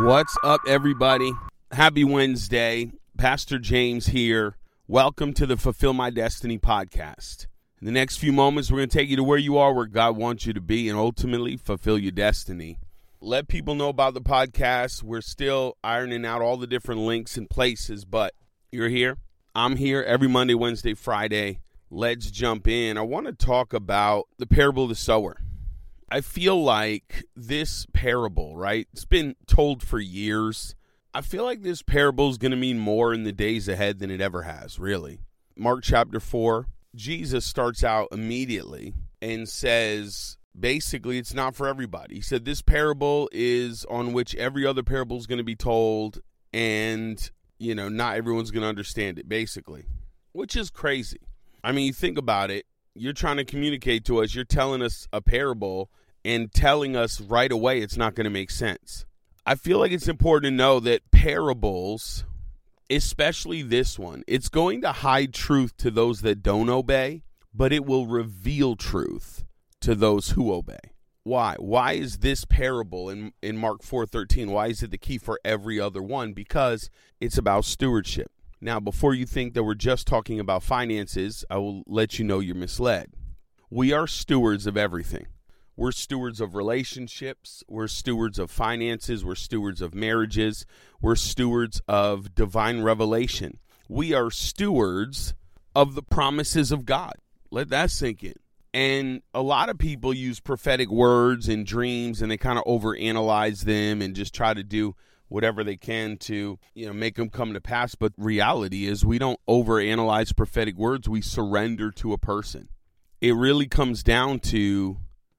What's up, everybody? Happy Wednesday. Pastor James here. Welcome to the Fulfill My Destiny podcast. In the next few moments, we're going to take you to where you are, where God wants you to be, and ultimately fulfill your destiny. Let people know about the podcast. We're still ironing out all the different links and places, but you're here. I'm here every Monday, Wednesday, Friday. Let's jump in. I want to talk about the parable of the sower. I feel like this parable, right? It's been told for years. I feel like this parable is going to mean more in the days ahead than it ever has, really. Mark chapter 4, Jesus starts out immediately and says, basically, it's not for everybody. He said, This parable is on which every other parable is going to be told, and, you know, not everyone's going to understand it, basically, which is crazy. I mean, you think about it you're trying to communicate to us, you're telling us a parable and telling us right away it's not going to make sense. I feel like it's important to know that parables, especially this one, it's going to hide truth to those that don't obey, but it will reveal truth to those who obey. Why? Why is this parable in, in Mark 4:13? Why is it the key for every other one? Because it's about stewardship. Now, before you think that we're just talking about finances, I will let you know you're misled. We are stewards of everything. We're stewards of relationships. We're stewards of finances. We're stewards of marriages. We're stewards of divine revelation. We are stewards of the promises of God. Let that sink in. And a lot of people use prophetic words and dreams and they kind of overanalyze them and just try to do whatever they can to you know make them come to pass. But reality is we don't overanalyze prophetic words. We surrender to a person. It really comes down to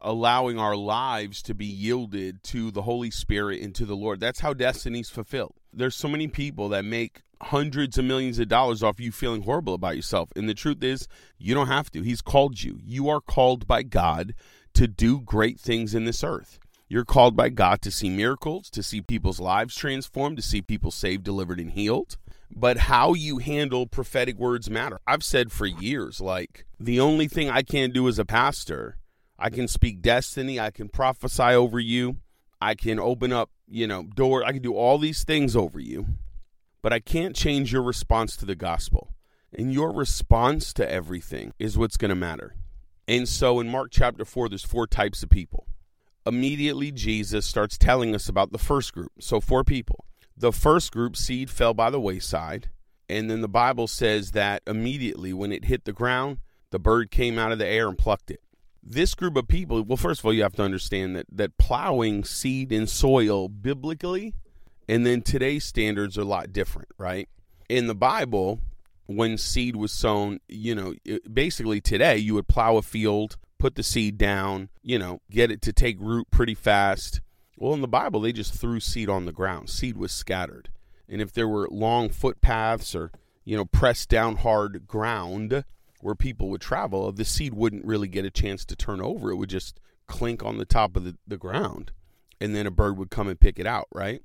allowing our lives to be yielded to the holy spirit and to the lord. That's how destiny's fulfilled there's so many people that make hundreds of millions of dollars off you feeling horrible about yourself. And the truth is you don't have to. He's called you. You are called by god to do great things in this earth you're called by God to see miracles, to see people's lives transformed, to see people saved, delivered, and healed. But how you handle prophetic words matter. I've said for years, like, the only thing I can do as a pastor, I can speak destiny, I can prophesy over you, I can open up, you know, door, I can do all these things over you, but I can't change your response to the gospel. And your response to everything is what's going to matter. And so in Mark chapter 4, there's four types of people immediately Jesus starts telling us about the first group. So, four people. The first group, seed fell by the wayside. And then the Bible says that immediately when it hit the ground, the bird came out of the air and plucked it. This group of people, well, first of all, you have to understand that, that plowing seed in soil biblically and then today's standards are a lot different, right? In the Bible, when seed was sown, you know, basically today you would plow a field put the seed down, you know, get it to take root pretty fast. Well, in the Bible, they just threw seed on the ground. Seed was scattered. And if there were long footpaths or, you know, pressed down hard ground where people would travel, the seed wouldn't really get a chance to turn over. It would just clink on the top of the, the ground. And then a bird would come and pick it out, right?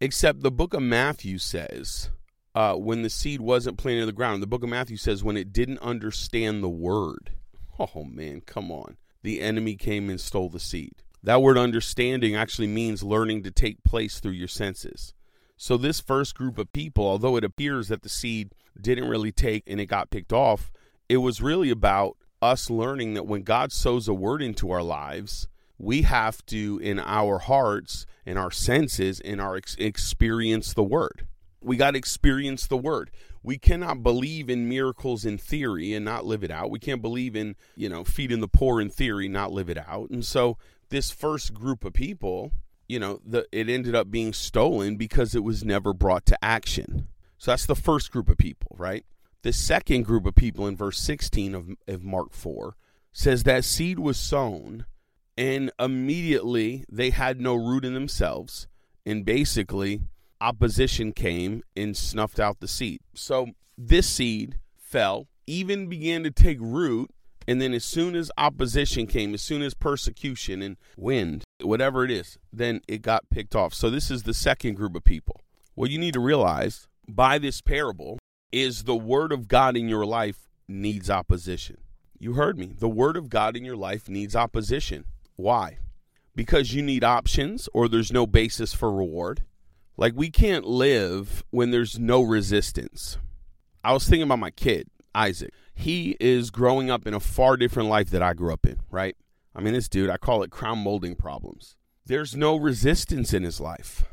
Except the book of Matthew says, uh, when the seed wasn't planted in the ground, the book of Matthew says, when it didn't understand the word Oh man, come on. The enemy came and stole the seed. That word understanding actually means learning to take place through your senses. So, this first group of people, although it appears that the seed didn't really take and it got picked off, it was really about us learning that when God sows a word into our lives, we have to, in our hearts, in our senses, in our ex- experience the word. We got to experience the word. We cannot believe in miracles in theory and not live it out. We can't believe in, you know, feeding the poor in theory, not live it out. And so this first group of people, you know, the, it ended up being stolen because it was never brought to action. So that's the first group of people, right? The second group of people in verse 16 of, of Mark 4 says that seed was sown and immediately they had no root in themselves. And basically, opposition came and snuffed out the seed. So this seed fell, even began to take root, and then as soon as opposition came, as soon as persecution and wind, whatever it is, then it got picked off. So this is the second group of people. What you need to realize by this parable is the word of God in your life needs opposition. You heard me. The word of God in your life needs opposition. Why? because you need options or there's no basis for reward. Like we can't live when there's no resistance. I was thinking about my kid, Isaac. He is growing up in a far different life that I grew up in, right? I mean, this dude, I call it crown molding problems. There's no resistance in his life,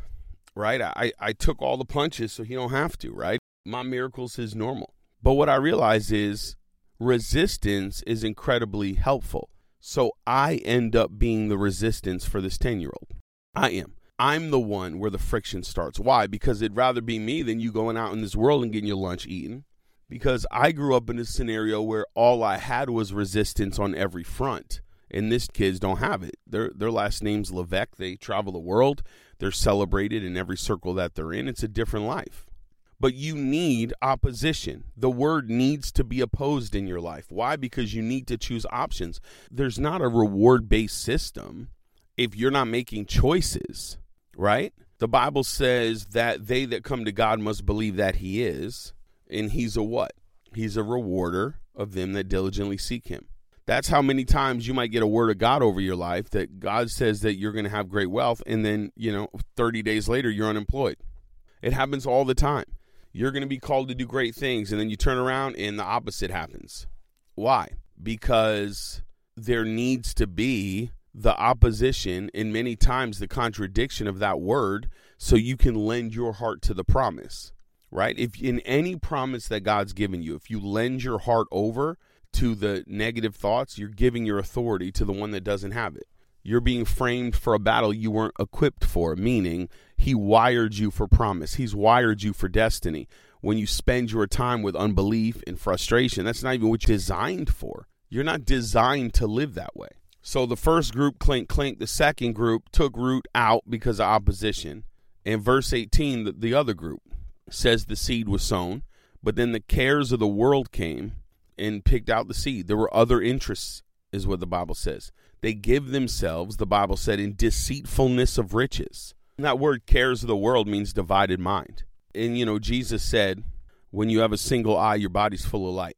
right? I, I took all the punches so he don't have to, right? My miracles is normal. But what I realize is resistance is incredibly helpful. So I end up being the resistance for this 10 year old. I am. I'm the one where the friction starts. Why? Because it'd rather be me than you going out in this world and getting your lunch eaten. Because I grew up in a scenario where all I had was resistance on every front. And this kids don't have it. Their their last name's Levesque. They travel the world. They're celebrated in every circle that they're in. It's a different life but you need opposition. The word needs to be opposed in your life. Why? Because you need to choose options. There's not a reward based system if you're not making choices, right? The Bible says that they that come to God must believe that He is, and He's a what? He's a rewarder of them that diligently seek Him. That's how many times you might get a word of God over your life that God says that you're going to have great wealth, and then, you know, 30 days later, you're unemployed. It happens all the time you're going to be called to do great things and then you turn around and the opposite happens why because there needs to be the opposition and many times the contradiction of that word so you can lend your heart to the promise right if in any promise that god's given you if you lend your heart over to the negative thoughts you're giving your authority to the one that doesn't have it you're being framed for a battle you weren't equipped for, meaning he wired you for promise. He's wired you for destiny. When you spend your time with unbelief and frustration, that's not even what you're designed for. You're not designed to live that way. So the first group, clink, clink. The second group took root out because of opposition. In verse 18, the, the other group says the seed was sown, but then the cares of the world came and picked out the seed. There were other interests, is what the Bible says. They give themselves, the Bible said, in deceitfulness of riches. And that word cares of the world means divided mind. And, you know, Jesus said, when you have a single eye, your body's full of light.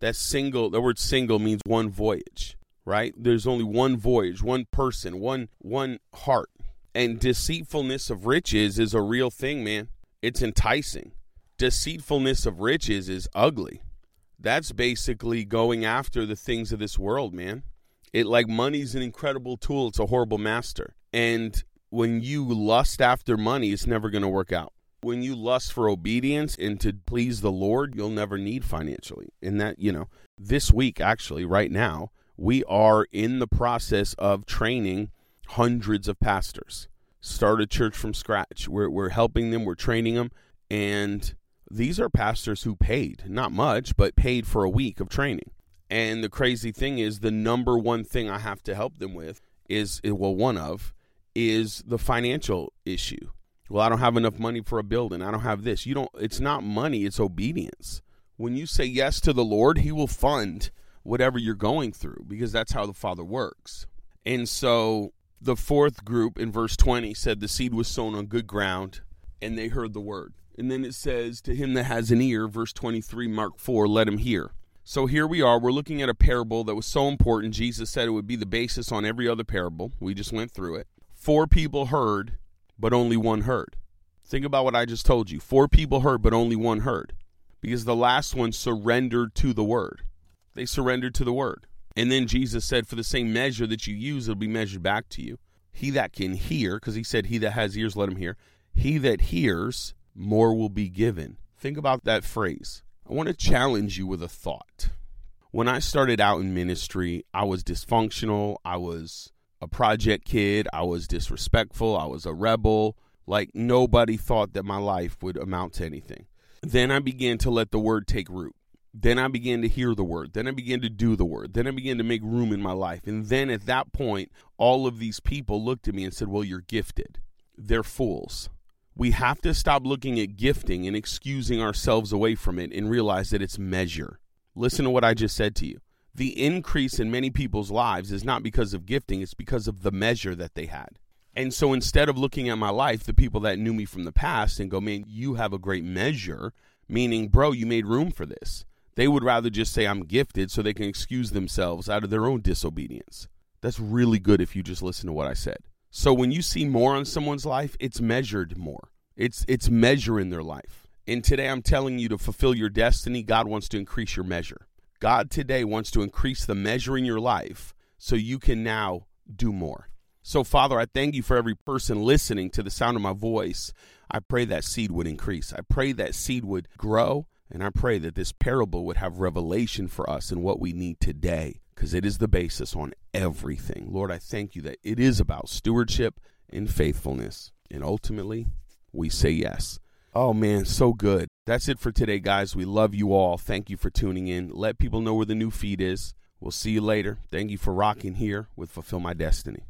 That single, the word single means one voyage, right? There's only one voyage, one person, one one heart. And deceitfulness of riches is a real thing, man. It's enticing. Deceitfulness of riches is ugly. That's basically going after the things of this world, man. It like money's an incredible tool. It's a horrible master. And when you lust after money, it's never going to work out. When you lust for obedience and to please the Lord, you'll never need financially. And that, you know, this week, actually, right now, we are in the process of training hundreds of pastors. Start a church from scratch. We're, we're helping them, we're training them. And these are pastors who paid, not much, but paid for a week of training. And the crazy thing is, the number one thing I have to help them with is, well, one of, is the financial issue. Well, I don't have enough money for a building. I don't have this. You don't, it's not money, it's obedience. When you say yes to the Lord, He will fund whatever you're going through because that's how the Father works. And so the fourth group in verse 20 said the seed was sown on good ground and they heard the word. And then it says, To him that has an ear, verse 23, Mark 4, let him hear. So here we are. We're looking at a parable that was so important. Jesus said it would be the basis on every other parable. We just went through it. Four people heard, but only one heard. Think about what I just told you. Four people heard, but only one heard. Because the last one surrendered to the word. They surrendered to the word. And then Jesus said, For the same measure that you use, it'll be measured back to you. He that can hear, because he said, He that has ears, let him hear. He that hears, more will be given. Think about that phrase. I want to challenge you with a thought. When I started out in ministry, I was dysfunctional. I was a project kid. I was disrespectful. I was a rebel. Like nobody thought that my life would amount to anything. Then I began to let the word take root. Then I began to hear the word. Then I began to do the word. Then I began to make room in my life. And then at that point, all of these people looked at me and said, Well, you're gifted. They're fools we have to stop looking at gifting and excusing ourselves away from it and realize that it's measure. Listen to what I just said to you. The increase in many people's lives is not because of gifting, it's because of the measure that they had. And so instead of looking at my life, the people that knew me from the past and go, man, you have a great measure, meaning, bro, you made room for this. They would rather just say, I'm gifted so they can excuse themselves out of their own disobedience. That's really good if you just listen to what I said. So when you see more on someone's life, it's measured more. It's it's measuring their life. And today I'm telling you to fulfill your destiny, God wants to increase your measure. God today wants to increase the measure in your life so you can now do more. So, Father, I thank you for every person listening to the sound of my voice. I pray that seed would increase. I pray that seed would grow. And I pray that this parable would have revelation for us in what we need today, because it is the basis on everything. Lord, I thank you that it is about stewardship and faithfulness. And ultimately, we say yes. Oh, man, so good. That's it for today, guys. We love you all. Thank you for tuning in. Let people know where the new feed is. We'll see you later. Thank you for rocking here with Fulfill My Destiny.